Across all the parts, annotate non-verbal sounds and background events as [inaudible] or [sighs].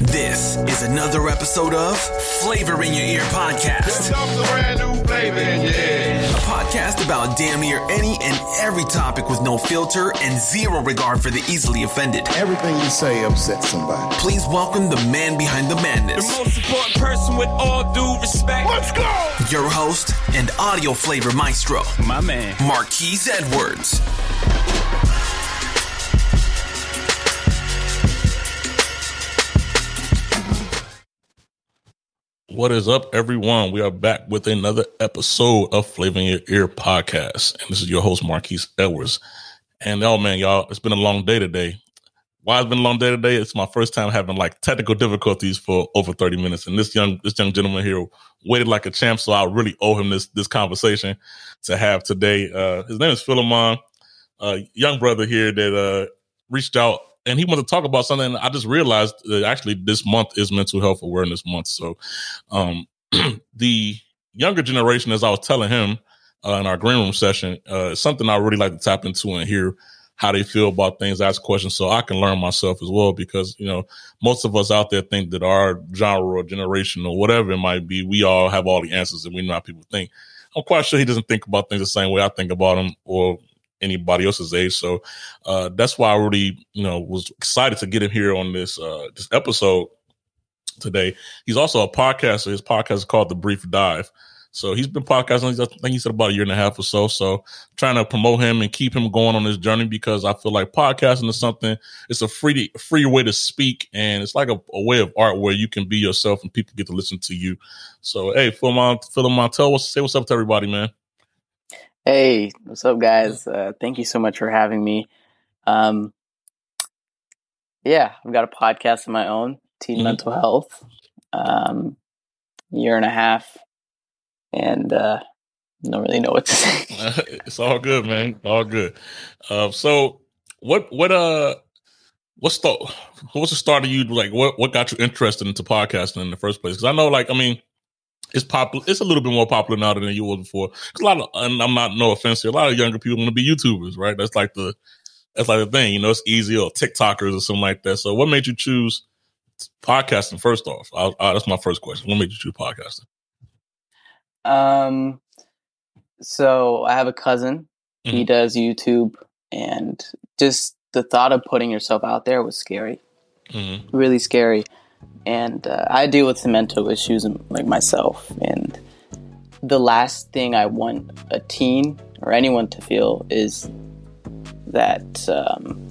This is another episode of Flavor in Your Ear podcast. A podcast about damn near any and every topic with no filter and zero regard for the easily offended. Everything you say upsets somebody. Please welcome the man behind the madness. The most important person with all due respect. Let's go! Your host and audio flavor maestro, My man. Marquise Edwards. What is up, everyone? We are back with another episode of Flavor in Your Ear podcast. And this is your host, Marquise Edwards. And oh man, y'all, it's been a long day today. Why it's been a long day today? It's my first time having like technical difficulties for over 30 minutes. And this young this young gentleman here waited like a champ, so I really owe him this this conversation to have today. Uh his name is Philemon, a young brother here that uh reached out and he wanted to talk about something. I just realized that actually this month is Mental Health Awareness Month. So, um, [clears throat] the younger generation, as I was telling him uh, in our green room session, uh, something I really like to tap into and hear how they feel about things, ask questions, so I can learn myself as well. Because you know, most of us out there think that our genre or generation or whatever it might be, we all have all the answers and we know how people think. I'm quite sure he doesn't think about things the same way I think about them, or anybody else's age. So uh, that's why I really, you know, was excited to get him here on this uh, this episode today. He's also a podcaster. His podcast is called The Brief Dive. So he's been podcasting, I think he said about a year and a half or so. So trying to promote him and keep him going on this journey because I feel like podcasting is something, it's a free, free way to speak. And it's like a, a way of art where you can be yourself and people get to listen to you. So, hey, Philemon, tell us, say what's up to everybody, man. Hey, what's up, guys? Uh, thank you so much for having me. Um, yeah, I've got a podcast of my own, Teen Mhm. Mental Health. Um, year and a half, and uh, don't really know what to [laughs] say. [laughs] it's all good, man. All good. Uh, so what what uh what's the what's the start of you like what what got you interested into podcasting in the first place? Because I know like I mean it's popular. It's a little bit more popular now than it was before. 'Cause a lot of, and I'm not no offense here. A lot of younger people want to be YouTubers, right? That's like the that's like the thing. You know, it's easy or TikTokers or something like that. So, what made you choose podcasting? First off, I, I, that's my first question. What made you choose podcasting? Um, so I have a cousin. He Mhm. does YouTube, and just the thought of putting yourself out there was scary. Mm-hmm. really scary. And uh, I deal with some mental issues like myself. And the last thing I want a teen or anyone to feel is that. Um,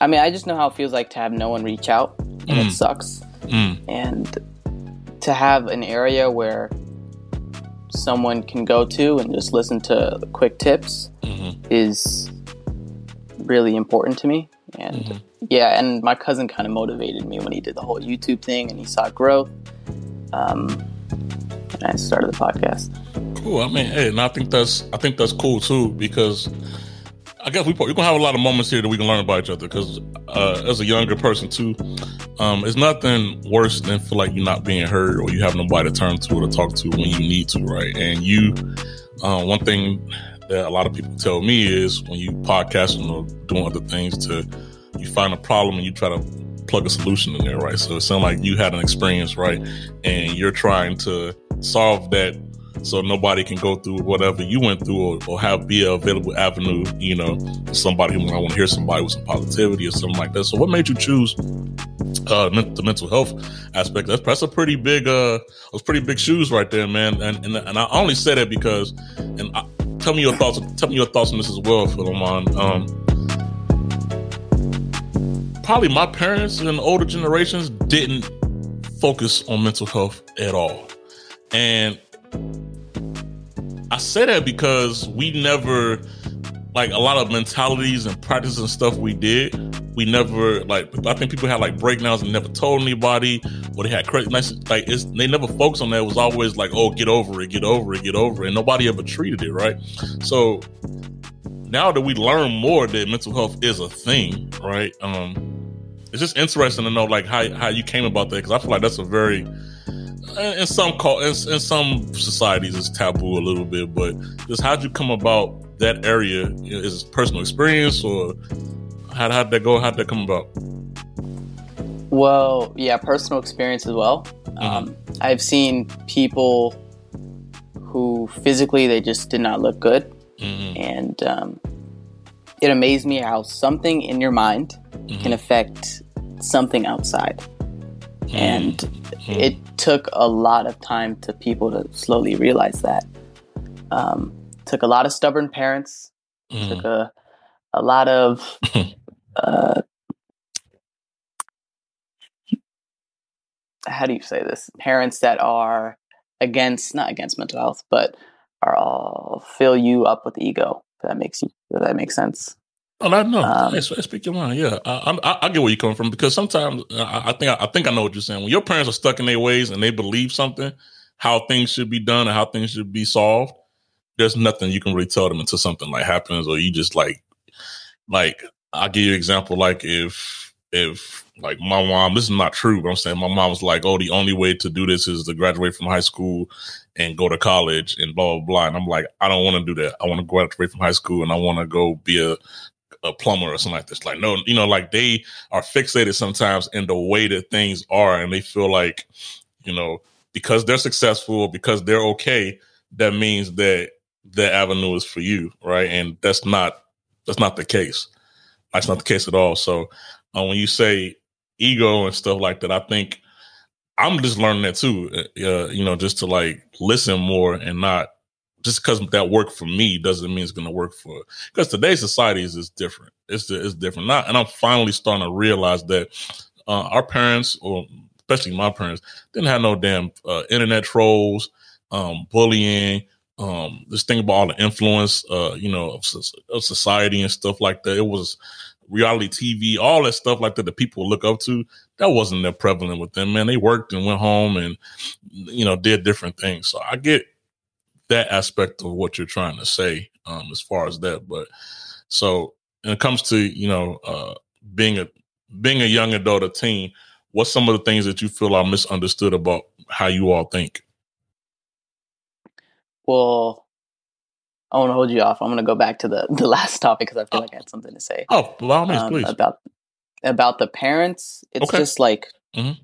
I mean, I just know how it feels like to have no one reach out, and Mm. it sucks. Mm. And to have an area where someone can go to and just listen to quick tips Mm-hmm. is really important to me. And Mhm. Yeah, and my cousin kind of motivated me when he did the whole YouTube thing and he saw growth. Um, and I started the podcast. Cool. I mean, hey, and I think that's I think that's cool too because I guess we we're gonna have a lot of moments here that we can learn about each other. Because uh, as a younger person too, um, it's nothing worse than feel like you're not being heard or you have nobody to turn to or to talk to when you need to, right? And you, uh, one thing that a lot of people tell me is when you podcasting or doing other things to you find a problem and you try to plug a solution in there, right? So it sounds like you had an experience, right? And you're trying to solve that so nobody can go through whatever you went through or, or have be a available avenue, you know, for somebody who might want to hear somebody with some positivity or something like that. So what made you choose uh the mental health aspect? That's that's a pretty big uh those pretty big shoes right there, man. And and, and I only say that because and I, tell me your thoughts tell me your thoughts on this as well, Philemon. Um probably my parents and older generations didn't focus on mental health at all. And I say that because we never, like a lot of mentalities and practices and stuff we did, we never, like, I think people had like breakdowns and never told anybody, or they had crazy, like, it's, they never focused on that. It was always like, oh, get over it, get over it, get over it. And nobody ever treated it, right? So now that we learn more that mental health is a thing, right? Um, it's just interesting to know like how how you came about that because I feel like that's a very in some call in, in some societies it's taboo a little bit, but just how'd you come about that area? Is it personal experience or how how'd that go? How'd that come about? Well, yeah, personal experience as well. Mm-hmm. Um, I've seen people who physically they just did not look good, Mm-hmm. and um, it amazed me how something in your mind Mm-hmm. can affect something outside, and Mm-hmm. it took a lot of time to people to slowly realize that. Um, took a lot of stubborn parents. Mm-hmm. Took a a lot of [laughs] uh, how do you say this? Parents that are against not against mental health, but are all fill you up with ego. If that makes you if that makes sense. Oh, I know. Um, Hey, speak your mind. Yeah, I, I, I get where you're coming from because sometimes uh, I, I think I, think I know what you're saying. When your parents are stuck in their ways and they believe something, how things should be done and how things should be solved, there's nothing you can really tell them until something like happens or you just like, like I'll give you an example. Like if if like my mom, this is not true, but I'm saying my mom was like, oh, the only way to do this is to graduate from high school and go to college and blah blah blah. And I'm like, I don't want to do that. I want to graduate from high school and I want to go be a a plumber or something like this. Like, no, you know, like they are fixated sometimes in the way that things are, and they feel like, you know, because they're successful, because they're okay, that means that that avenue is for you, right? And that's not that's not the case. That's not the case at all. So uh, when you say ego and stuff like that, I think I'm just learning that too. Uh, you know, just to like listen more and not just because that worked for me doesn't mean it's going to work for because today's society is, is different. It's it's different. Not, and I'm finally starting to realize that uh, our parents, or especially my parents, didn't have no damn uh, internet trolls, um, bullying. Um, this thing about all the influence, uh, you know, of, of society and stuff like that. It was reality TV, all that stuff like that that people look up to. That wasn't that prevalent with them, man. They worked and went home and you know did different things. So I get that aspect of what you're trying to say um, as far as that. But so when it comes to you know uh, being a being a young adult, a teen, what's some of the things that you feel are misunderstood about how you all think? Well, I want to hold you off. I'm going to go back to the [laughs] the last topic because I feel like I had something to say Oh, by all means, um, please. about about the parents. It's Okay. just like Mhm.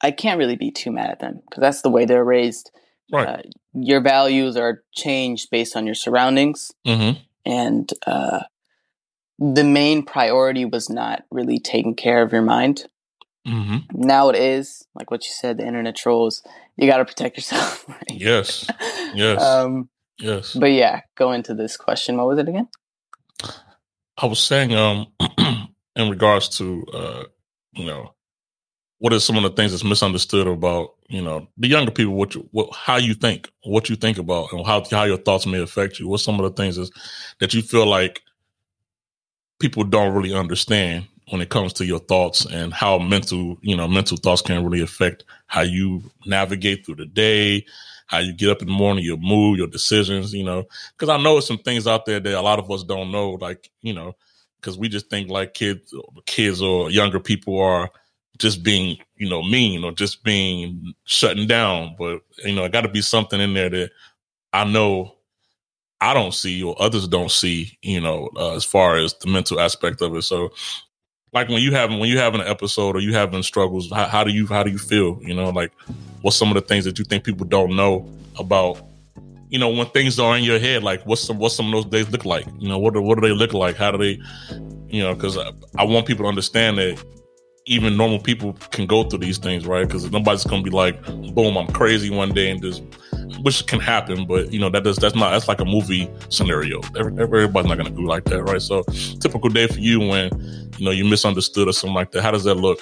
I can't really be too mad at them because that's the way they're raised. Right. Uh, your values are changed based on your surroundings, mm-hmm. and uh, the main priority was not really taking care of your mind. Mm-hmm. Now it is like what you said. The internet trolls. You got to protect yourself. [laughs] right? Yes. Yes. Um, yes. but yeah, go into this question. What was it again? I was saying, um, [clears throat] in regards to, uh, you know, what are some of the things that's misunderstood about, you know, the younger people, what, you, what, how you think, what you think about, and how how your thoughts may affect you. What's some of the things is, that you feel like people don't really understand when it comes to your thoughts and how mental, you know, mental thoughts can really affect how you navigate through the day, how you get up in the morning, your mood, your decisions, you know, because I know some things out there that a lot of us don't know, like, you know, because we just think like kids, kids or younger people are just being, you know, mean or just being shutting down. But, you know, it got to be something in there that I know I don't see or others don't see, you know, uh, as far as the mental aspect of it. So, like when you having when you having an episode or you having struggles, how, how do you how do you feel? You know, like what's some of the things that you think people don't know about? You know, when things are in your head, like what's some what's some of those days look like? You know, what do, what do they look like? How do they, you know? Because I, I want people to understand that even normal people can go through these things, right? Because nobody's gonna be like, boom, I'm crazy one day and just, which can happen, but you know that does that's not that's like a movie scenario. Everybody's not gonna do like that, right? So, typical day for you when you know you misunderstood or something like that. How does that look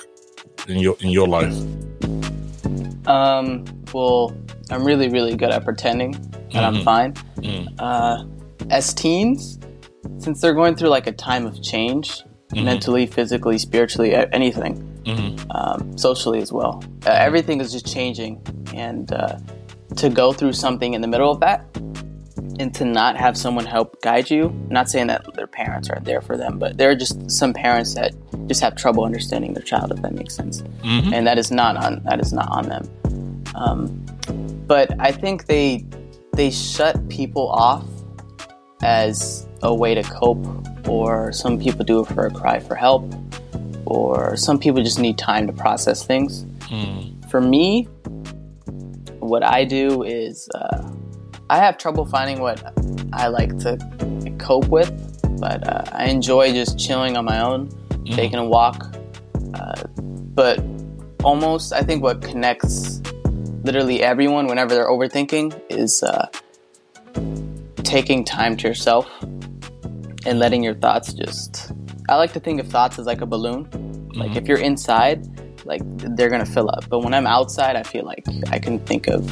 in your in your life? Um, well, I'm really, really good at pretending that I'm Mhm. fine. Mm. Uh, as teens, since they're going through like a time of change, Mhm. mentally, physically, spiritually, anything, hmm um, socially as well, uh, everything is just changing. And uh, to go through something in the middle of that and to not have someone help guide you, not saying that their parents aren't there for them, but there are just some parents that just have trouble understanding their child, if that makes sense hmm and that is not on that is not on them. Um, but I think they they shut people off as a way to cope, or some people do it for a cry for help, or some people just need time to process things. Mm. For me, what I do is uh, I have trouble finding what I like to cope with, but uh, I enjoy just chilling on my own, mm. taking a walk. Uh, but almost, I think what connects literally everyone whenever they're overthinking is uh, taking time to yourself and letting your thoughts just. I like to think of thoughts as like a balloon. Like mm-hmm. if you're inside, like they're gonna fill up. But when I'm outside, I feel like I can think of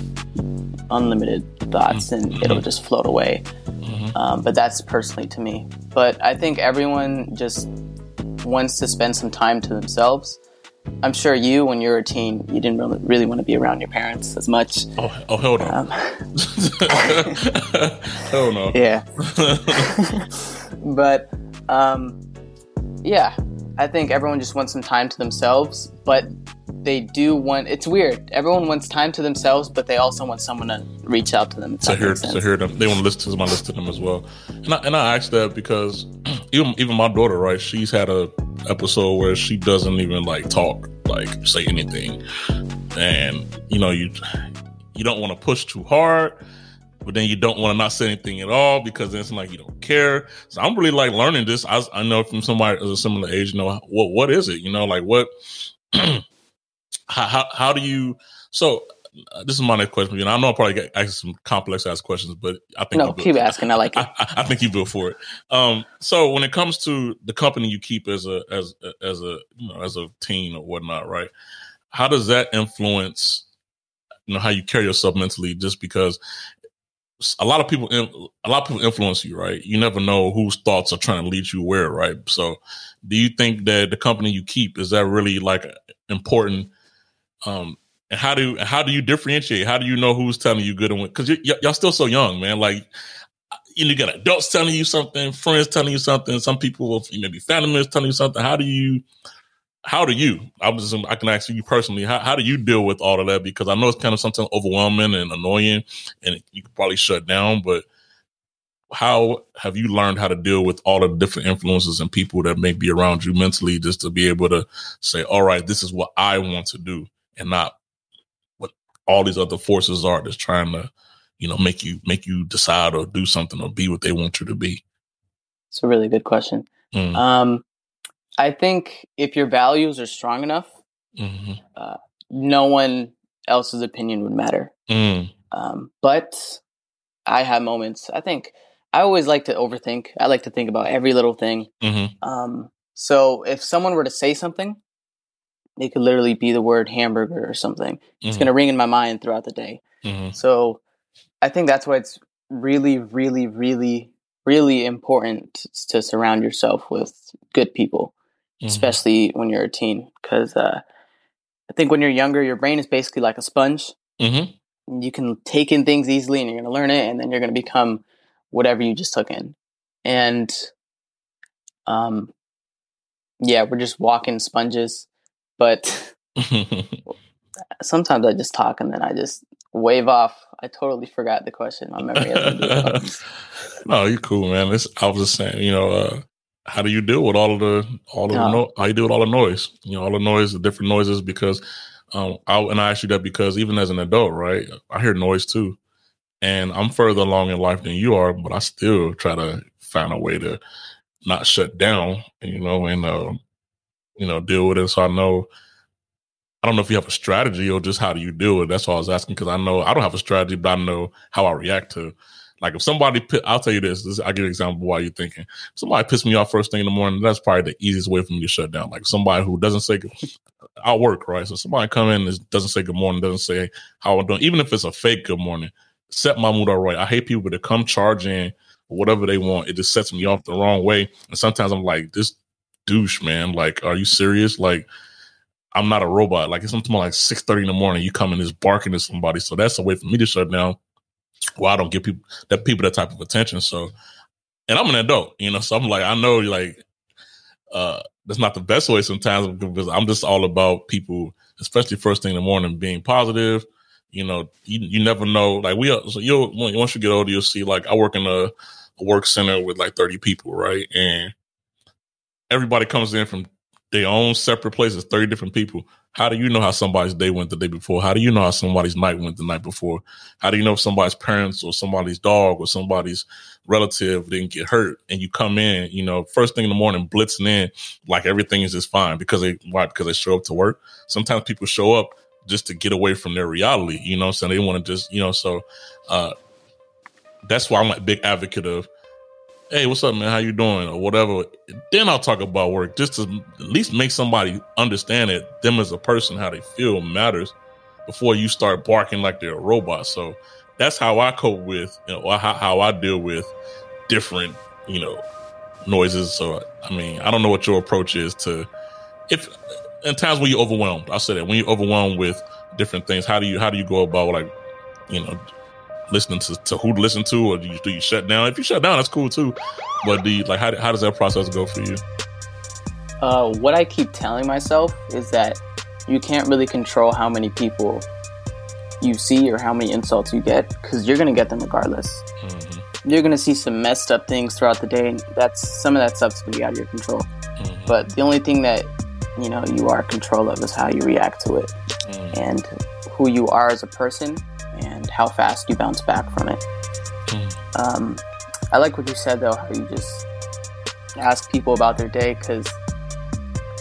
unlimited thoughts and mm-hmm. it'll just float away. Mm-hmm. Um, but that's personally to me. But I think everyone just wants to spend some time to themselves. I'm sure you, when you were a teen, you didn't really, really want to be around your parents as much. Oh, oh hell no. Um, [laughs] hell no. Yeah. [laughs] but um, yeah, I think everyone just wants some time to themselves, but they do want. It's weird. Everyone wants time to themselves, but they also want someone to reach out to them. To hear, to hear them, they want to listen to someone listen to them as well. And I, and I ask that because [clears throat] even even my daughter, right? She's had a episode where she doesn't even like talk, like say anything, and you know you you don't want to push too hard but then you don't want to not say anything at all because then it's like you don't care. So I'm really like learning this. I, I know from somebody of a similar age, you know, what what is it? You know, like what? [clears throat] how, how how do you? So uh, this is my next question. You know, I know I probably get asking some complex ass questions, but I think no, keep asking. I like it. [laughs] I, I, think you built for it. Um, so when it comes to the company you keep as a as as a you know as a teen or whatnot, right? How does that influence? You know how you carry yourself mentally, just because a lot of people a lot of people influence you right you never know whose thoughts are trying to lead you where right so do you think that the company you keep is that really like important um and how do how do you differentiate how do you know who's telling you good and what? because y- y'all still so young man like you got adults telling you something friends telling you something some people maybe family members telling you something how do you how do you? I was I can ask you personally. How how do you deal with all of that? Because I know it's kind of something overwhelming and annoying, and you could probably shut down. But how have you learned how to deal with all the different influences and people that may be around you mentally, just to be able to say, "All right, this is what I want to do," and not what all these other forces are that's trying to, you know, make you make you decide or do something or be what they want you to be. It's a really good question. Mm. Um, I think if your values are strong enough, mm-hmm. uh, no one else's opinion would matter. Mm. Um, but I have moments. I think I always like to overthink. I like to think about every little thing. Mm-hmm. Um, so if someone were to say something, it could literally be the word hamburger or something. Mm-hmm. It's going to ring in my mind throughout the day. Mm-hmm. So I think that's why it's really, really, really, really important to surround yourself with good people mm-hmm. especially when you're a teen. Because uh, I think when you're younger, your brain is basically like a sponge. Mm-hmm. You can take in things easily, and you're going to learn it, and then you're going to become whatever you just took in. And um, yeah, we're just walking sponges. But [laughs] sometimes I just talk, and then I just wave off. I totally forgot the question. My memory has [laughs] No, you're cool, man. It's, I was just saying, you know, uh, how do you deal with all of the all of the no, how you deal with all the noise? You know, all the noise, the different noises. Because um, I and I ask you that because even as an adult, right, I hear noise too, and I'm further along in life than you are, but I still try to find a way to not shut down, you know, and uh, you know, deal with it. So I know. I don't know if you have a strategy or just how do you with it. That's why I was asking because I know I don't have a strategy, but I know how I react to like if somebody, I'll tell you this, this I'll give you an example why you're thinking. If somebody pissed me off first thing in the morning, that's probably the easiest way for me to shut down. Like somebody who doesn't say, [laughs] I'll work, right? So somebody come in and doesn't say good morning, doesn't say how I'm doing, even if it's a fake good morning, set my mood all right. I hate people that come charging whatever they want. It just sets me off the wrong way. And sometimes I'm like, this douche, man. Like, are you serious? Like, I'm not a robot. Like it's something like six thirty in the morning. You come in just barking at somebody. So that's a way for me to shut down well, I don't give people that people that type of attention. So, and I'm an adult, you know, so I'm like, I know, like, uh, that's not the best way sometimes because I'm just all about people, especially first thing in the morning, being positive. You know, you, you never know. Like we, so you'll once you get older, you'll see. Like I work in a, a work center with like 30 people, right? And everybody comes in from their own separate places, 30 different people. How do you know how somebody's day went the day before? How do you know how somebody's night went the night before? How do you know if somebody's parents or somebody's dog or somebody's relative didn't get hurt? And you come in, you know, first thing in the morning, blitzing in like everything is just fine because they why? Because they show up to work. Sometimes people show up just to get away from their reality, you know, so they want to just, you know, so uh that's why I'm a big advocate of hey, what's up, man? How you doing? Or whatever. Then I'll talk about work just to at least make somebody understand that them as a person, how they feel matters before you start barking like they're a robot. So that's how I cope with, you know, how, how I deal with different, you know, noises. So, I mean, I don't know what your approach is to, if, in times when you're overwhelmed, I'll say that when you're overwhelmed with different things, how do you, how do you go about like, you know, listening to, to who to listen to, or do you, do you shut down? If you shut down, that's cool too. But do you, like how how does that process go for you? Uh, what I keep telling myself is that you can't really control how many people you see or how many insults you get because you're gonna get them regardless. Mm-hmm. You're gonna see some messed up things throughout the day, and that's some of that stuff's gonna be out of your control. Mm-hmm. But the only thing that you know you are in control of is how you react to it mm-hmm. and who you are as a person and how fast you bounce back from it. Mm. Um, I like what you said though, how you just ask people about their day because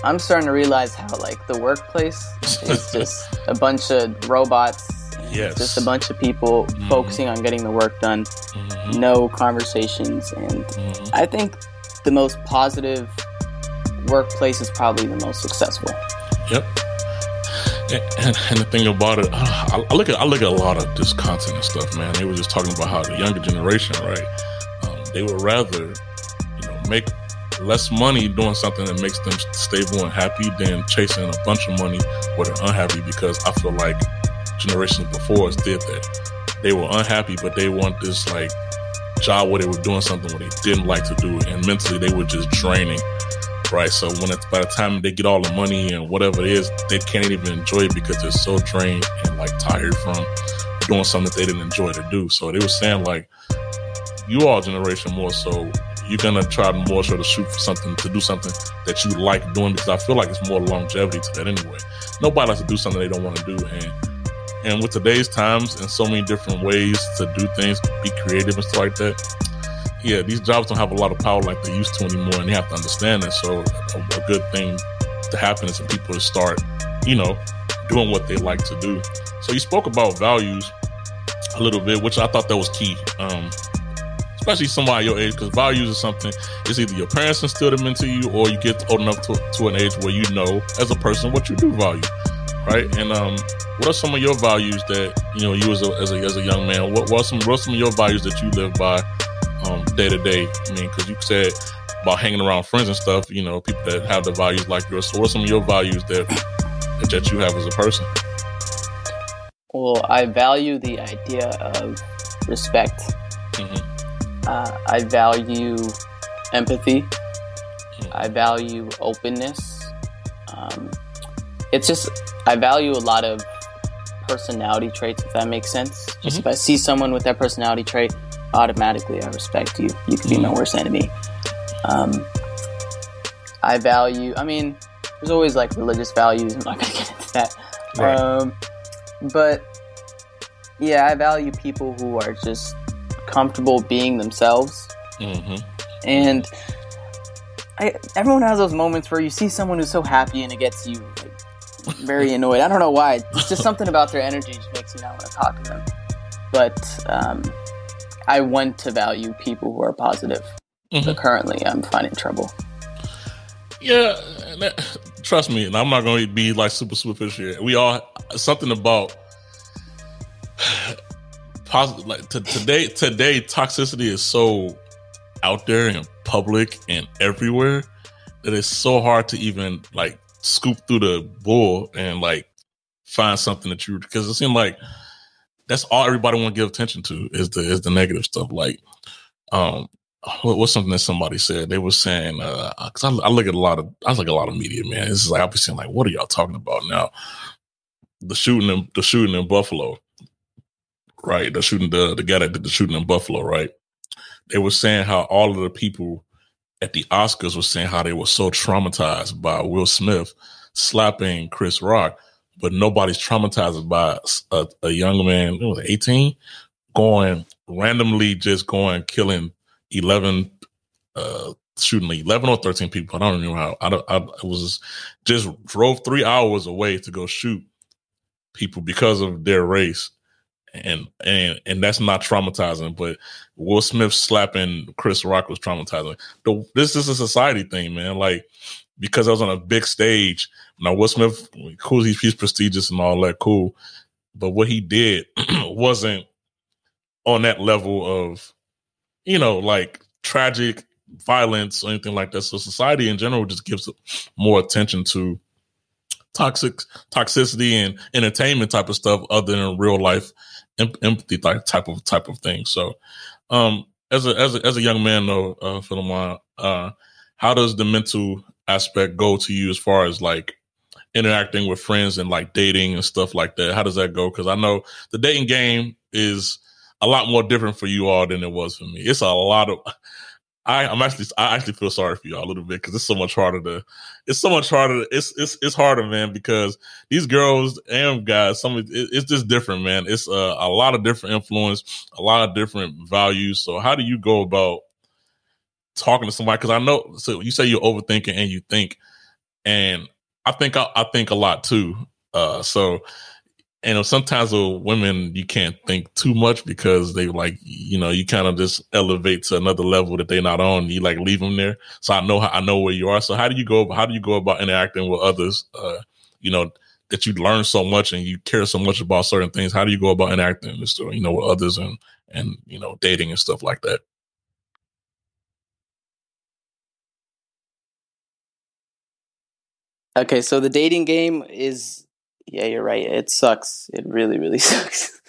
I'm starting to realize how like the workplace is [laughs] just a bunch of robots. Yes. Just a bunch of people mm-hmm. focusing on getting the work done, mm-hmm. no conversations. And mm-hmm. I think the most positive workplace is probably the most successful. Yep. And, and, the thing about it, uh, I, look at I look at a lot of this content and stuff, man. They were just talking about how the younger generation, right? Um, they would rather, you know, make less money doing something that makes them stable and happy than chasing a bunch of money where they're unhappy. Because I feel like generations before us did that. They were unhappy, but they want this like job where they were doing something where they didn't like to do, it. and mentally they were just draining right? So when it's by the time they get all the money and whatever it is, they can't even enjoy it because they're so drained and like tired from doing something that they didn't enjoy to do. So they were saying like, you all generation more so you're gonna try more so to shoot for something to do something that you like doing because I feel like it's more longevity to that anyway. Nobody likes to do something they don't want to do and and with today's times and so many different ways to do things, be creative and stuff like that yeah, these jobs don't have a lot of power like they used to anymore, and they have to understand that. So, a, a good thing to happen is for people to start, you know, doing what they like to do. So, you spoke about values a little bit, which I thought that was key, um, especially somebody your age, because values is something. It's either your parents instill them into you, or you get old enough to, to an age where you know as a person what you do value, right? And um, what are some of your values that you know you as a as a, as a young man? What, what are some what are some of your values that you live by? Um, day to day. I mean, because you said about hanging around friends and stuff, you know, people that have the values like yours. So, what are some of your values that that you have as a person? Well, I value the idea of respect. Mm-hmm. Uh, I value empathy. Mm-hmm. I value openness. Um, it's just I value a lot of personality traits, if that makes sense. Just mm-hmm. if I see someone with that personality trait, automatically I respect you. You could be my worst enemy. Um, I value. I mean, there's always like religious values. I'm not gonna [laughs] get into that. Right. Um, but yeah, I value people who are just comfortable being themselves. Mm-hmm. And I, everyone has those moments where you see someone who's so happy and it gets you like, very [laughs] annoyed. I don't know why. It's just something about their energy just makes you not want to talk to them. But um, I want to value people who are positive. Mm-hmm. But currently, I'm finding trouble. Yeah, that, trust me, and I'm not going to be like super superficial here. We all something about [sighs] positive. Like to, today, today, toxicity is so out there and public and everywhere that it's so hard to even like scoop through the bull and like find something that you because it seems like that's all everybody want to give attention to is the is the negative stuff. Like, um, what, what's something that somebody said? They were saying, uh, cause I, I, look at a lot of, I look at a lot of media, man. This is like, I'll be saying like, what are y'all talking about now? The shooting in, the shooting in Buffalo, right? The shooting, the, the guy that did the shooting in Buffalo, right? They were saying how all of the people at the Oscars were saying how they were so traumatized by Will Smith slapping Chris Rock, but nobody's traumatized by a, a young man, it was 18, going randomly just going killing 11 uh shooting 11 or 13 people. I don't know how i don't i was just drove three hours away to go shoot people because of their race. And and and that's not traumatizing but will smith slapping chris rock was traumatizing. The, this is a society thing man. Like because i was on a big stage. Now will smith cool he's, prestigious and all that cool. But what he did [clears throat] wasn't on that level of you know like tragic violence or anything like that. So society in general just gives more attention to toxic toxicity and entertainment type of stuff other than real life empathy type type of type of thing. So, um, as a as a as a young man though, uh, uh, how does the mental aspect go to you as far as like interacting with friends and like dating and stuff like that? How does that go? Because I know the dating game is a lot more different for you all than it was for me. It's a lot of I, I'm actually I actually feel sorry for y'all a little bit because it's so much harder to it's so much harder it's it's it's harder man because these girls and guys some it, it's just different man it's a, a lot of different influence a lot of different values so how do you go about talking to somebody because I know so you say you're overthinking and you think and I think I, I think a lot too uh so and sometimes with women you can't think too much because they like you know you kind of just elevate to another level that they're not on you like leave them there. So i know how i know where you are. So how do you go how do you go about interacting with others uh you know that you learn so much and you care so much about certain things? How do you go about interacting you know with others and and you know dating and stuff like that okay so the dating game is yeah, you're right. It sucks. It really, really [laughs] sucks.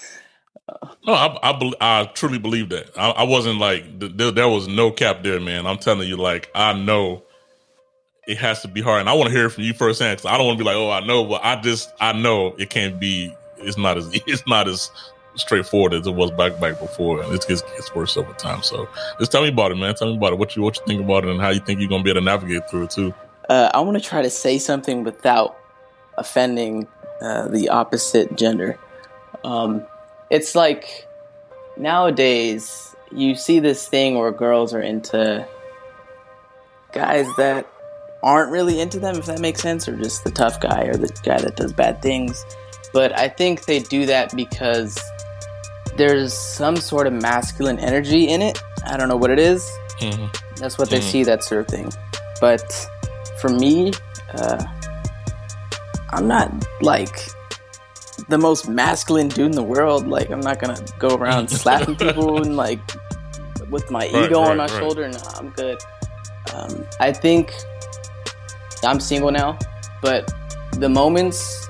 no, I, I, I, truly believe that. I, I wasn't like there, there, was no cap there, man. I'm telling you, like I know it has to be hard, and I want to hear it from you firsthand because I don't want to be like, oh, I know, but I just I know it can't be. It's not as [laughs] it's not as straightforward as it was back back before, and it gets, gets worse over time. So just tell me about it, man. Tell me about it. What you what you think about it, and how you think you're gonna be able to navigate through it too. Uh, I want to try to say something without offending uh, the opposite gender. Um, it's like nowadays you see this thing where girls are into guys that aren't really into them, if that makes sense, or just the tough guy or the guy that does bad things. But I think they do that because there's some sort of masculine energy in it. I don't know what it is. Mm-hmm. That's what mm-hmm. they see, that sort of thing. But for me, uh, I'm not like the most masculine dude in the world. Like I'm not gonna go around [laughs] slapping people and like with my right, ego right, on my right. shoulder. No, I'm good. Um, I think I'm single now, but the moments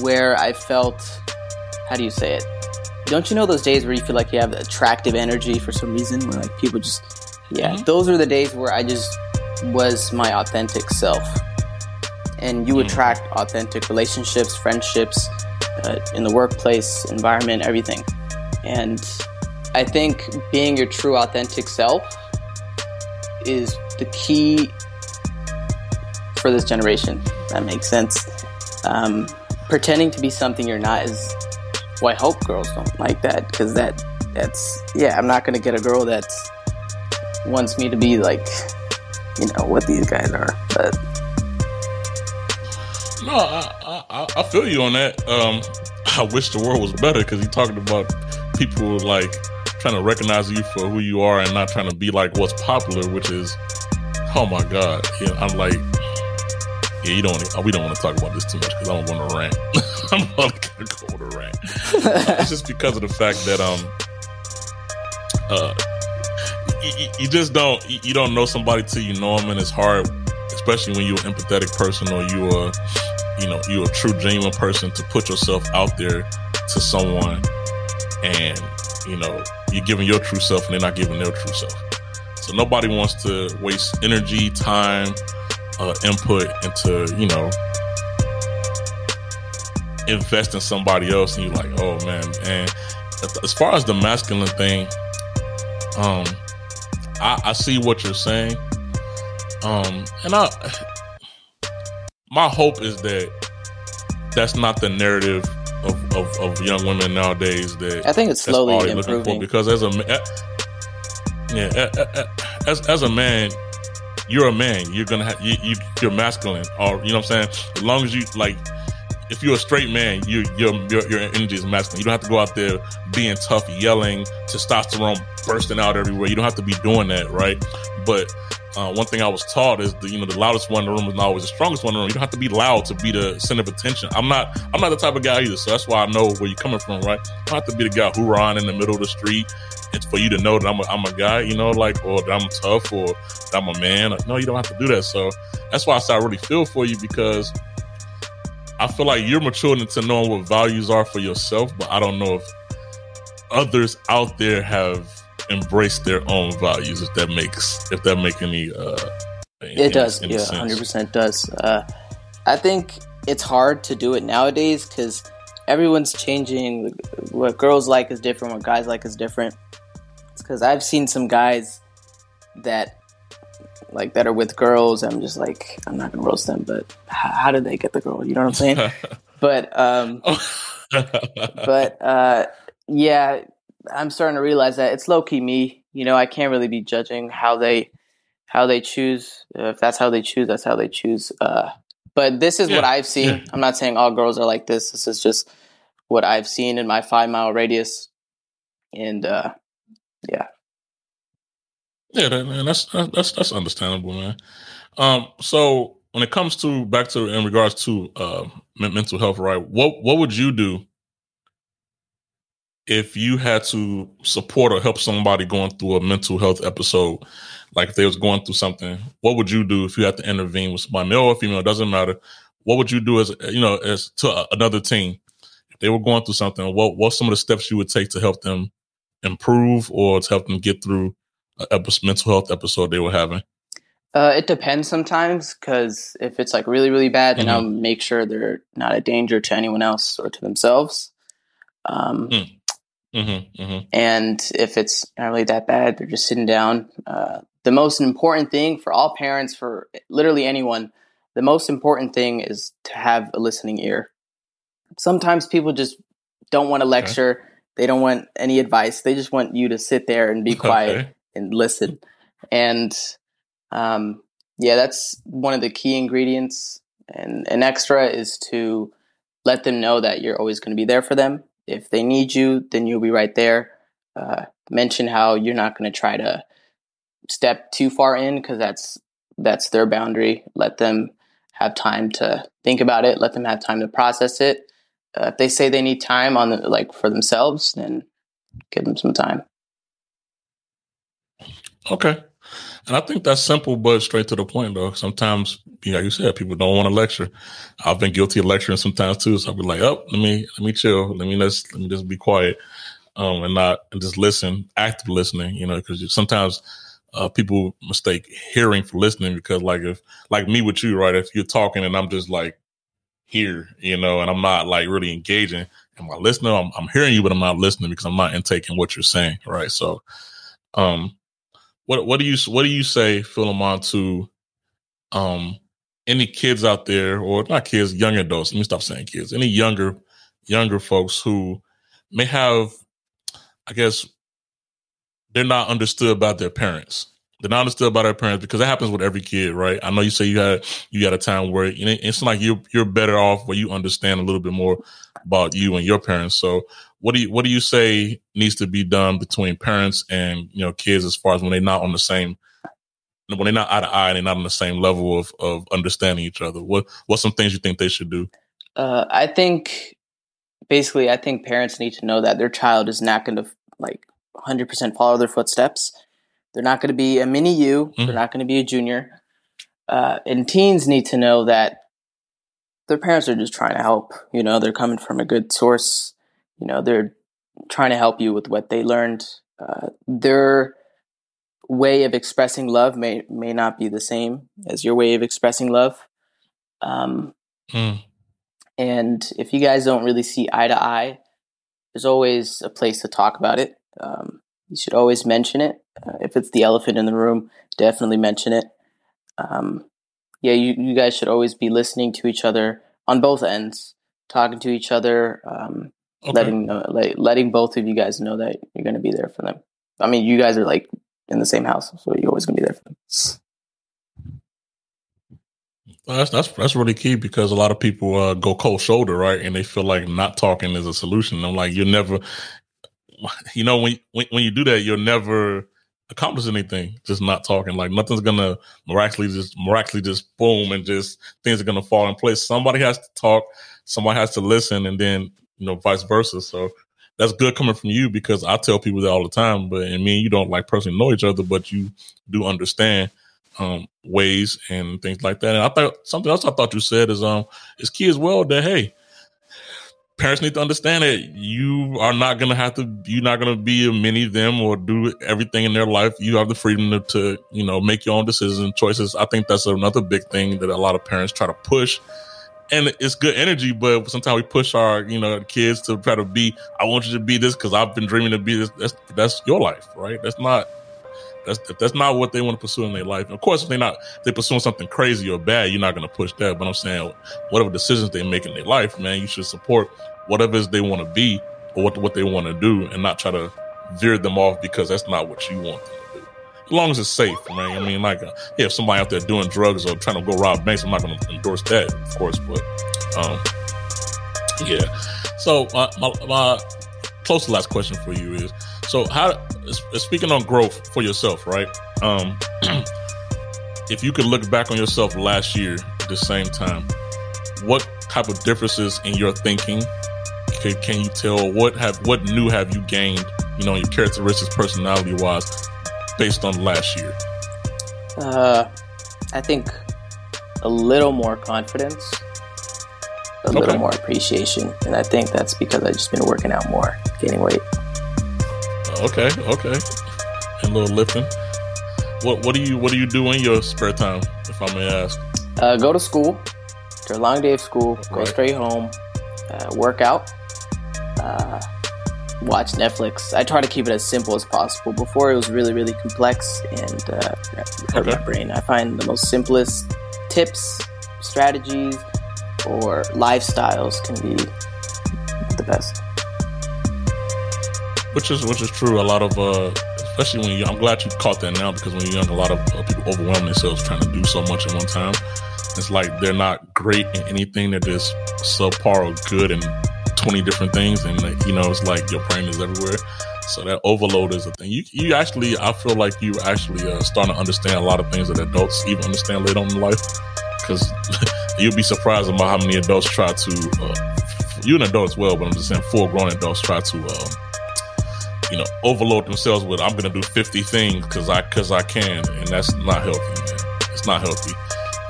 where I felt, how do you say it? Don't you know those days where you feel like you have attractive energy for some reason? Where like people just, yeah, mm-hmm. those are the days where I just was my authentic self and you mm. attract authentic relationships, friendships uh, in the workplace, environment, everything. And I think being your true authentic self is the key for this generation. That makes sense. Um, pretending to be something you're not is. Well, I hope girls don't like that because that that's yeah. I'm not gonna get a girl that wants me to be like you know what these guys are, but no, I, I, I feel you on that. Um, [laughs] I wish the world was better because he talking about people like trying to recognize you for who you are and not trying to be like what's popular, which is, oh my god. Yeah, I'm like, yeah, you don't. We don't want to talk about this too much because I don't want to rant. I'm not gonna go on a rant. it's just because of the fact that um, uh, you, you just don't you don't know somebody till you know them, and it's hard, especially when you're an empathetic person or you're you know you're a true genuine person to put yourself out there to someone and you know you're giving your true self and they're not giving their true self. So nobody wants to waste energy time uh, input into you know invest in somebody else and you're like oh man and as far as the masculine thing um I, I see what you're saying Um, and I, my hope is that that's not the narrative of, of, of young women nowadays. That I think it's slowly improving because as a eh, yeah, eh, eh, as as a man, you're a man. You're gonna have you, you you're masculine, or you know what I'm saying. As long as you like, if you're a straight man, you your your your energy is masculine. You don't have to go out there being tough, yelling, testosterone bursting out everywhere. You don't have to be doing that, right? But uh, one thing I was taught is the you know the loudest one in the room is not always the strongest one in the room. You don't have to be loud to be the center of attention. I'm not I'm not the type of guy either, so that's why I know where you're coming from, right? I don't have to be the guy hoorahing in the middle of the street. It's for you to know that I'm a, I'm a guy, you know, like or that I'm tough or that I'm a man. No, you don't have to do that. So that's why I I really feel for you because I feel like you're maturing into knowing what values are for yourself, but I don't know if others out there have embraced their own values if that makes if that make any uh it does. any yeah 100% does. Uh i think it's hard to do it nowadays because everyone's changing. What girls like is different what guys like is different. It's because i've seen some guys that like that are with girls i'm just like i'm not gonna roast them but how, how did they get the girl you know what i'm saying [laughs] but um [laughs] but uh yeah I'm starting to realize that it's low key me. You know, I can't really be judging how they how they choose. Uh, if that's how they choose, that's how they choose. Uh, but this is yeah. what I've seen. Yeah. I'm not saying all girls are like this. This is just what I've seen in my five mile radius, and uh, yeah, yeah, that, man, that's that's that's understandable, man. Um, so when it comes to back to in regards to uh, mental health, right? What what would you do if you had to support or help somebody going through a mental health episode, like if they was going through something, what would you do if you had to intervene with somebody, male or female, it doesn't matter. What would you do as you know as to another team if they were going through something? What what some of the steps you would take to help them improve or to help them get through a mental health episode they were having? Uh, it depends sometimes because if it's like really really bad, then mm-hmm. I'll make sure they're not a danger to anyone else or to themselves. Um, mm. Mm-hmm, mm-hmm. And if it's not really that bad, they're just sitting down. Uh, the most important thing for all parents, for literally anyone, the most important thing is to have a listening ear. Sometimes people just don't want to lecture. Okay. They don't want any advice. They just want you to sit there and be [laughs] quiet okay. And listen. And um, yeah, that's one of the key ingredients. And an extra is to let them know that you're always going to be there for them if they need you, then you'll be right there. Uh, mention how you're not going to try to step too far in because that's that's their boundary. Let them have time to think about it. Let them have time to process it. Uh, if they say they need time on the, like for themselves, then give them some time. Okay. And I think that's simple, but straight to the point, though. Sometimes, like you said, people don't want to lecture. I've been guilty of lecturing sometimes too. So I'll be like, "Oh, let me let me chill. Let me let's let me just be quiet, um, and not and just listen, active listening. You know, because sometimes uh, people mistake hearing for listening. Because like if like me with you, right? If you're talking and I'm just like here, you know, and I'm not like really engaging. Am I listening? I'm, I'm hearing you, but I'm not listening because I'm not intaking what you're saying, right? So, um, what what do you what do you say, Philemon, to um any kids out there, or not kids, young adults? Let me stop saying kids. Any younger younger folks who may have, I guess, they're not understood by their parents. They're not understood by their parents because that happens with every kid, right? I know you say you had you had a time where you it's like you're you're better off where you understand a little bit more about you and your parents. So what do you what do you say needs to be done between parents and you know kids as far as when they're not on the same when they're not eye to eye and they're not on the same level of of understanding each other? What what's some things you think they should do? Uh, I think basically, I think parents need to know that their child is not going to like 100% follow their footsteps. They're not going to be a mini you. Mm-hmm. They're not going to be a junior. Uh, and teens need to know that their parents are just trying to help. You know, they're coming from a good source you know they're trying to help you with what they learned uh, their way of expressing love may may not be the same as your way of expressing love um, mm. and if you guys don't really see eye to eye there's always a place to talk about it um, you should always mention it uh, if it's the elephant in the room definitely mention it um, yeah, you, you guys should always be listening to each other on both ends, talking to each other, um, okay. letting uh, let, letting both of you guys know that you're going to be there for them. I mean, you guys are like in the same house, so you're always going to be there for them. Well, that's that's that's really key because a lot of people uh, go cold shoulder, right? And they feel like not talking is a solution. I'm like, you're never, you know, when when, when you do that, you'll never accomplish anything. Just not talking, like nothing's gonna miraculously just miraculously just boom and just things are gonna fall in place. Somebody has to talk, somebody has to listen, and then you know, vice versa. So that's good coming from you because I tell people that all the time. But I mean, you don't like personally know each other, but you do understand um, ways and things like that. And I thought something else I thought you said is um is key as well that hey, parents need to understand that you are not gonna have to you're not gonna be a mini them or do everything in their life. You have the freedom to, to you know make your own decisions and choices. I think that's another big thing that a lot of parents try to push. And it's good energy, but sometimes we push our, you know, kids to try to be. I want you to be this because I've been dreaming to be this. That's that's your life, right? That's not that's that's not what they want to pursue in their life. Of course, if they're not they're pursuing something crazy or bad, you're not going to push that. But I'm saying whatever decisions they make in their life, man, you should support whatever is they want to be or what what they want to do, and not try to veer them off because that's not what you want. As long as it's safe, man. I mean, like, uh, yeah, if somebody out there doing drugs or trying to go rob banks, I'm not going to endorse that, of course. But um, yeah. So uh, my, my close to last question for you is so how speaking on growth for yourself, right? Um, [clears throat] if you could look back on yourself last year at the same time, what type of differences in your thinking can, can you tell? What have what new have you gained? You know, your characteristics, personality wise, based on last year. Uh, I think a little more confidence, a okay. little more appreciation, and I think that's because I've just been working out more, gaining weight. Okay, okay. And a little lifting. What what do you what do you do in your spare time, if I may ask? Uh, go to school. After a long day of school, go right. straight home, uh, work out, uh, watch Netflix. I try to keep it as simple as possible. Before it was really really complex and uh, hurt okay. my brain. I find the most simplest tips, strategies, or lifestyles can be the best which is which is true. A lot of uh, especially when you, I'm glad you caught that now because when you're young, a lot of uh, people overwhelm themselves trying to do so much at one time. It's like they're not great in anything; they're just subpar or good in 20 different things, and you know, it's like your brain is everywhere. So that overload is a thing. You you actually, I feel like you actually uh, starting to understand a lot of things that adults even understand later on in life. Because [laughs] you'll be surprised about how many adults try to, uh, you an adult as well, but I'm just saying full grown adults try to uh, you know, overload themselves with I'm to do 50 things because I because I can, and that's not healthy, man. It's not healthy.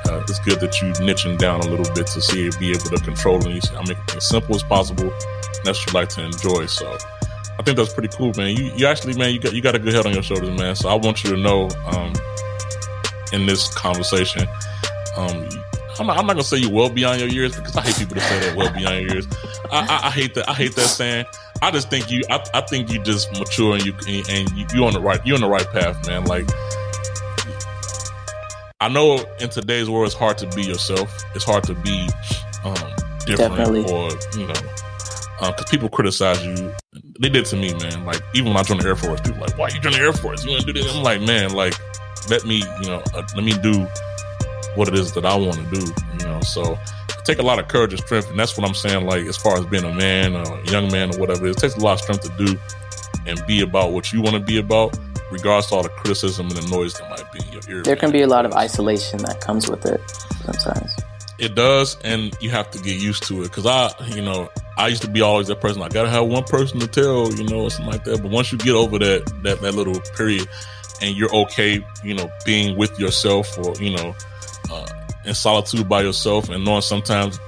Uh, it's good that you niching down a little bit to see it, be able to control and making it as simple as possible. And that's what you like to enjoy. So I think that's pretty cool, man. You you actually, man, you got you got a good head on your shoulders, man. So I want you to know um, in this conversation, um, I'm not, I'm not, gonna say you well beyond your years because I hate people to say that well beyond your years. I, I, I hate that. I hate that saying. I just think you. I, I think you just mature and you and you, you on the right. You're on the right path, man. Like I know in today's world, it's hard to be yourself. It's hard to be um, different, Definitely. or you know, because uh, people criticize you. They did to me, man. Like even when I joined the Air Force, people like, "Why you join the Air Force? You want to do this?" I'm like, man, like let me, you know, uh, let me do what it is that I want to do. You know, so take a lot of courage and strength, and that's what I'm saying. Like as far as being a man, or a young man, or whatever, it takes a lot of strength to do and be about what you want to be about, regardless of all the criticism and the noise that might be in your ear. There can be a lot of isolation that comes with it sometimes. It does, and you have to get used to it. Because I, you know, I used to be always that person. I gotta have one person to tell, you know, something like that. But once you get over that that that little period, and you're okay, you know, being with yourself, or you know, uh, in solitude by yourself and knowing sometimes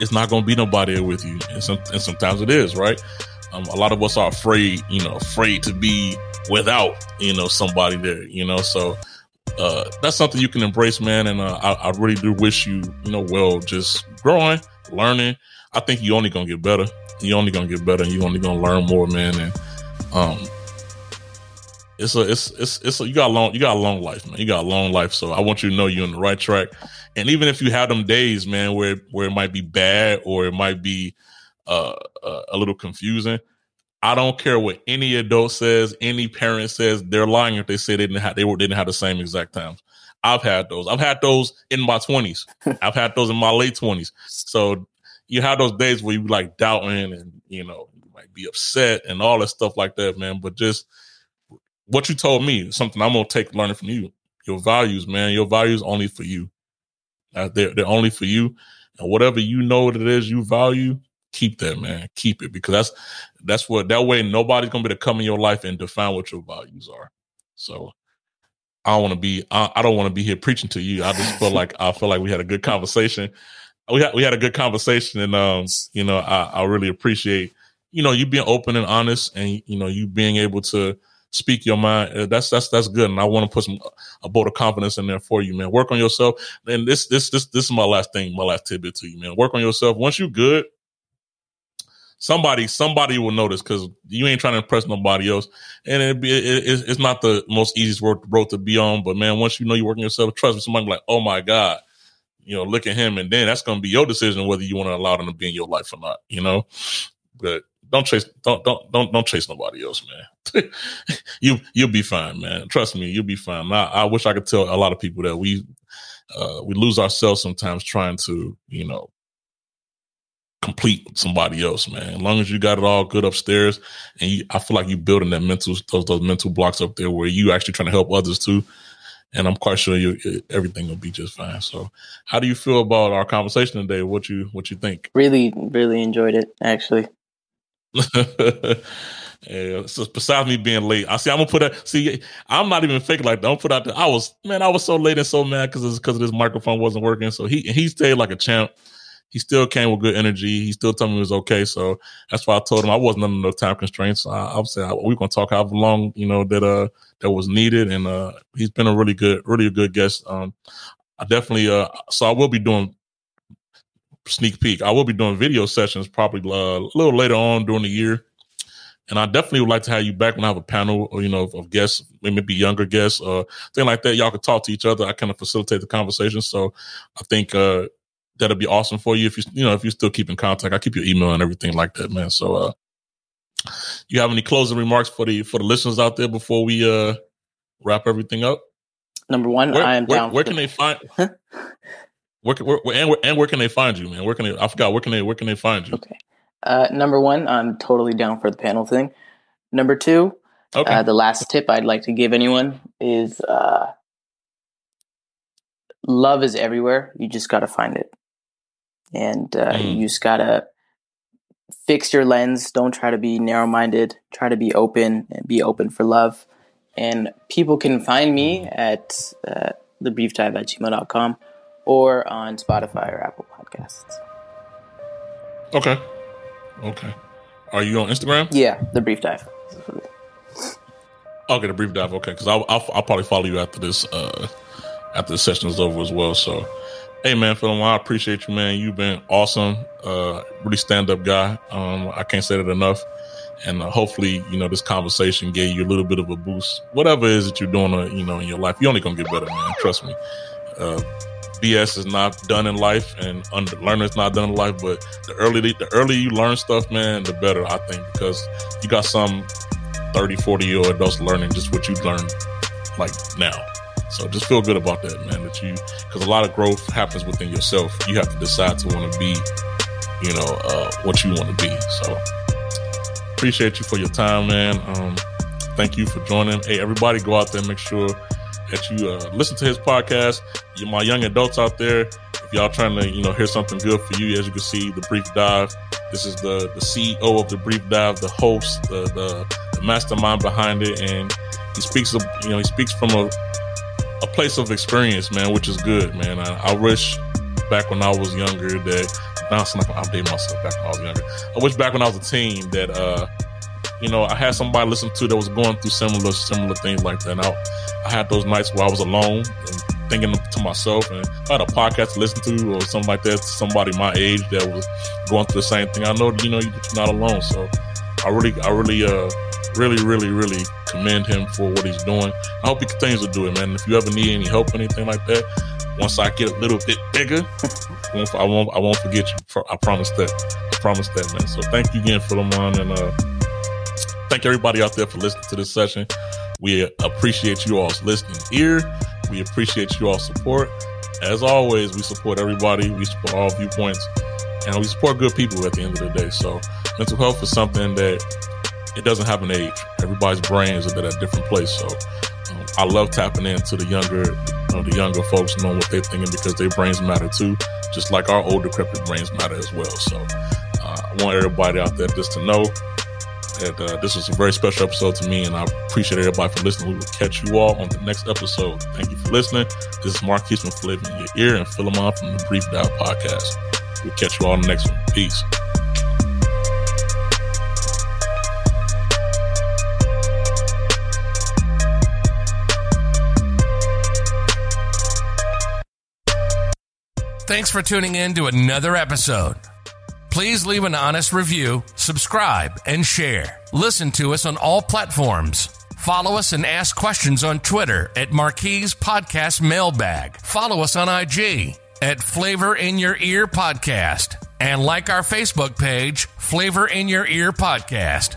it's not going to be nobody with you. And, some, and sometimes it is, right? Um, a lot of us are afraid, you know, afraid to be without, you know, somebody there, you know, so uh, that's something you can embrace, man. And uh, I, I, really do wish you, you know, well, just growing, learning. I think you're only gonna get better. You're only gonna get better, and you're only gonna learn more, man. And um, it's a it's it's it's a, you got a long you got a long life, man. You got a long life. So I want you to know you're on the right track. And even if you have them days, man, where where it might be bad or it might be uh, uh, a little confusing, I don't care what any adult says, any parent says. They're lying if they say they didn't have they were didn't have the same exact times. I've had those. I've had those in my twenties. [laughs] I've had those in my late twenties. So you have those days where you like doubting and you know you might be upset and all that stuff like that, man. But just what you told me, something I'm gonna take learning from you. Your values, man. Your values only for you. Uh, they're they're only for you, and whatever you know that it is you value, keep that, man. Keep it because that's that's what that way nobody's gonna be to come in your life and define what your values are. So I don't want to be I, I don't want to be here preaching to you. I just feel like I feel like we had a good conversation. We had we had a good conversation, and um, you know, I, I really appreciate you know you being open and honest, and you know you being able to speak your mind. Uh, that's that's that's good, and I want to put some a boat of confidence in there for you, man. Work on yourself, and this this this this is my last thing, my last tidbit to you, man. Work on yourself. Once you're good, somebody somebody will notice because you ain't trying to impress nobody else, and it, it, it's not the most easiest road, road to be on. But man, once you know you're working yourself, trust me, somebody like, oh my god, you know, look at him, and then that's gonna be your decision whether you want to allow them to be in your life or not. You know, but don't chase don't don't don't don't chase nobody else, man. [laughs] you you'll be fine, man. Trust me, you'll be fine. I, I wish I could tell a lot of people that we uh, we lose ourselves sometimes trying to you know complete somebody else, man. As long as you got it all good upstairs, and you, I feel like you're building that mental those those mental blocks up there where you actually trying to help others too. And I'm quite sure you everything will be just fine. So, how do you feel about our conversation today? What you what you think? Really, really enjoyed it. Actually. [laughs] Yeah, so besides me being late, I see. I'm gonna put a see. I'm not even fake like that. I'm put out there. I was man. I was so late and so mad because because of this microphone wasn't working. So he he stayed like a champ he still came with good energy. He still told me it was okay. So that's why I told him I wasn't under no time constraints. I, I would say we're gonna talk however long you know that uh that was needed, and uh he's been a really good, really a good guest. Um, I definitely uh so I will be doing sneak peek. I will be doing video sessions probably uh, a little later on during the year. And I definitely would like to have you back when I have a panel, or, you know, of, of guests, maybe younger guests, uh, thing like that. Y'all could talk to each other. I kind of facilitate the conversation. So I think, uh, that'll be awesome for you if you you know if you still keep in contact. I keep your email and everything like that, man. So uh you have any closing remarks for the for the listeners out there before we uh wrap everything up? Number one, where, I am where, down. Where can they find [laughs] where, where, where, and where and where can they find you, man? Where can they I forgot where can they where can they find you? Okay. Uh number one, I'm totally down for the panel thing. Number two, okay. Uh, the last tip I'd like to give anyone is uh love is everywhere. You just got to find it and uh, mm. you just gotta fix your lens. Don't try to be narrow minded. Try to be open and be open for love. And people can find me at uh, thebriefdive at gmail.com or on Spotify or Apple Podcasts. Okay. Okay. Are you on Instagram? Yeah, the brief dive. Okay, the brief dive. Okay, because I'll, I'll, I'll probably follow you after this uh after the session is over as well. So Hey man, Phil, I appreciate you, man. You've been awesome. Uh, really stand up guy. Um, I can't say that enough. And uh, hopefully, you know, this conversation gave you a little bit of a boost. Whatever it is that you're doing, uh, you know, in your life, you're only gonna get better, man. Trust me. Uh, BS is not done in life, and under, learning is not done in life. But the early, the earlier you learn stuff, man, the better. I think because you got some 30, 40 year old adults learning just what you learned like now. So just feel good about that, man. That you, because a lot of growth happens within yourself. You have to decide to want to be, you know, uh, what you want to be. So appreciate you for your time, man. Um, thank you for joining. Hey, everybody, go out there and make sure that you uh, listen to his podcast. You, my young adults out there, if y'all trying to, you know, hear something good for you, as you can see, the brief dive. This is the the CEO of the brief dive, the host, the the, the mastermind behind it, and he speaks you know, he speaks from a a place of experience, man, which is good, man. I, I wish back when I was younger that now it's not update myself back when I was younger. I wish back when I was a teen that uh you know I had somebody listen to that was going through similar similar things like that. And I, I had those nights where I was alone and thinking to myself and I had a podcast to listen to or something like that to somebody my age that was going through the same thing. I know you know you're not alone. So I really I really uh really, really, really commend him for what he's doing. I hope he continues to do it, man. If you ever need any help, or anything like that, once I get a little bit bigger, I [laughs] won't, I won't, I won't forget you. I promise that. I promise that, man. So thank you again, Philemon, and uh, thank everybody out there for listening to this session. We appreciate you all's listening ear. We appreciate you all support. As always, we support everybody. We support all viewpoints, and we support good people at the end of the day. So mental health is something that it doesn't have an age. Everybody's brains are at a different place. So um, I love tapping into the younger, you know, the younger folks, knowing what they're thinking because their brains matter too, just like our old decrepit brains matter as well. So uh, I want everybody out there just to know that uh, this was a very special episode to me, and I appreciate everybody for listening. We will catch you all on the next episode. Thank you for listening. This is Marquise from Flavor in Your Ear and Philemon from the Brief Dive Podcast. We'll catch you all on the next one. Peace. Thanks for tuning in to another episode. Please leave an honest review, subscribe, and share. Listen to us on all platforms. Follow us and ask questions on Twitter at Marquise Podcast Mailbag. Follow us on IG at Flavor in Your Ear Podcast. And like our Facebook page, Flavor in Your Ear Podcast.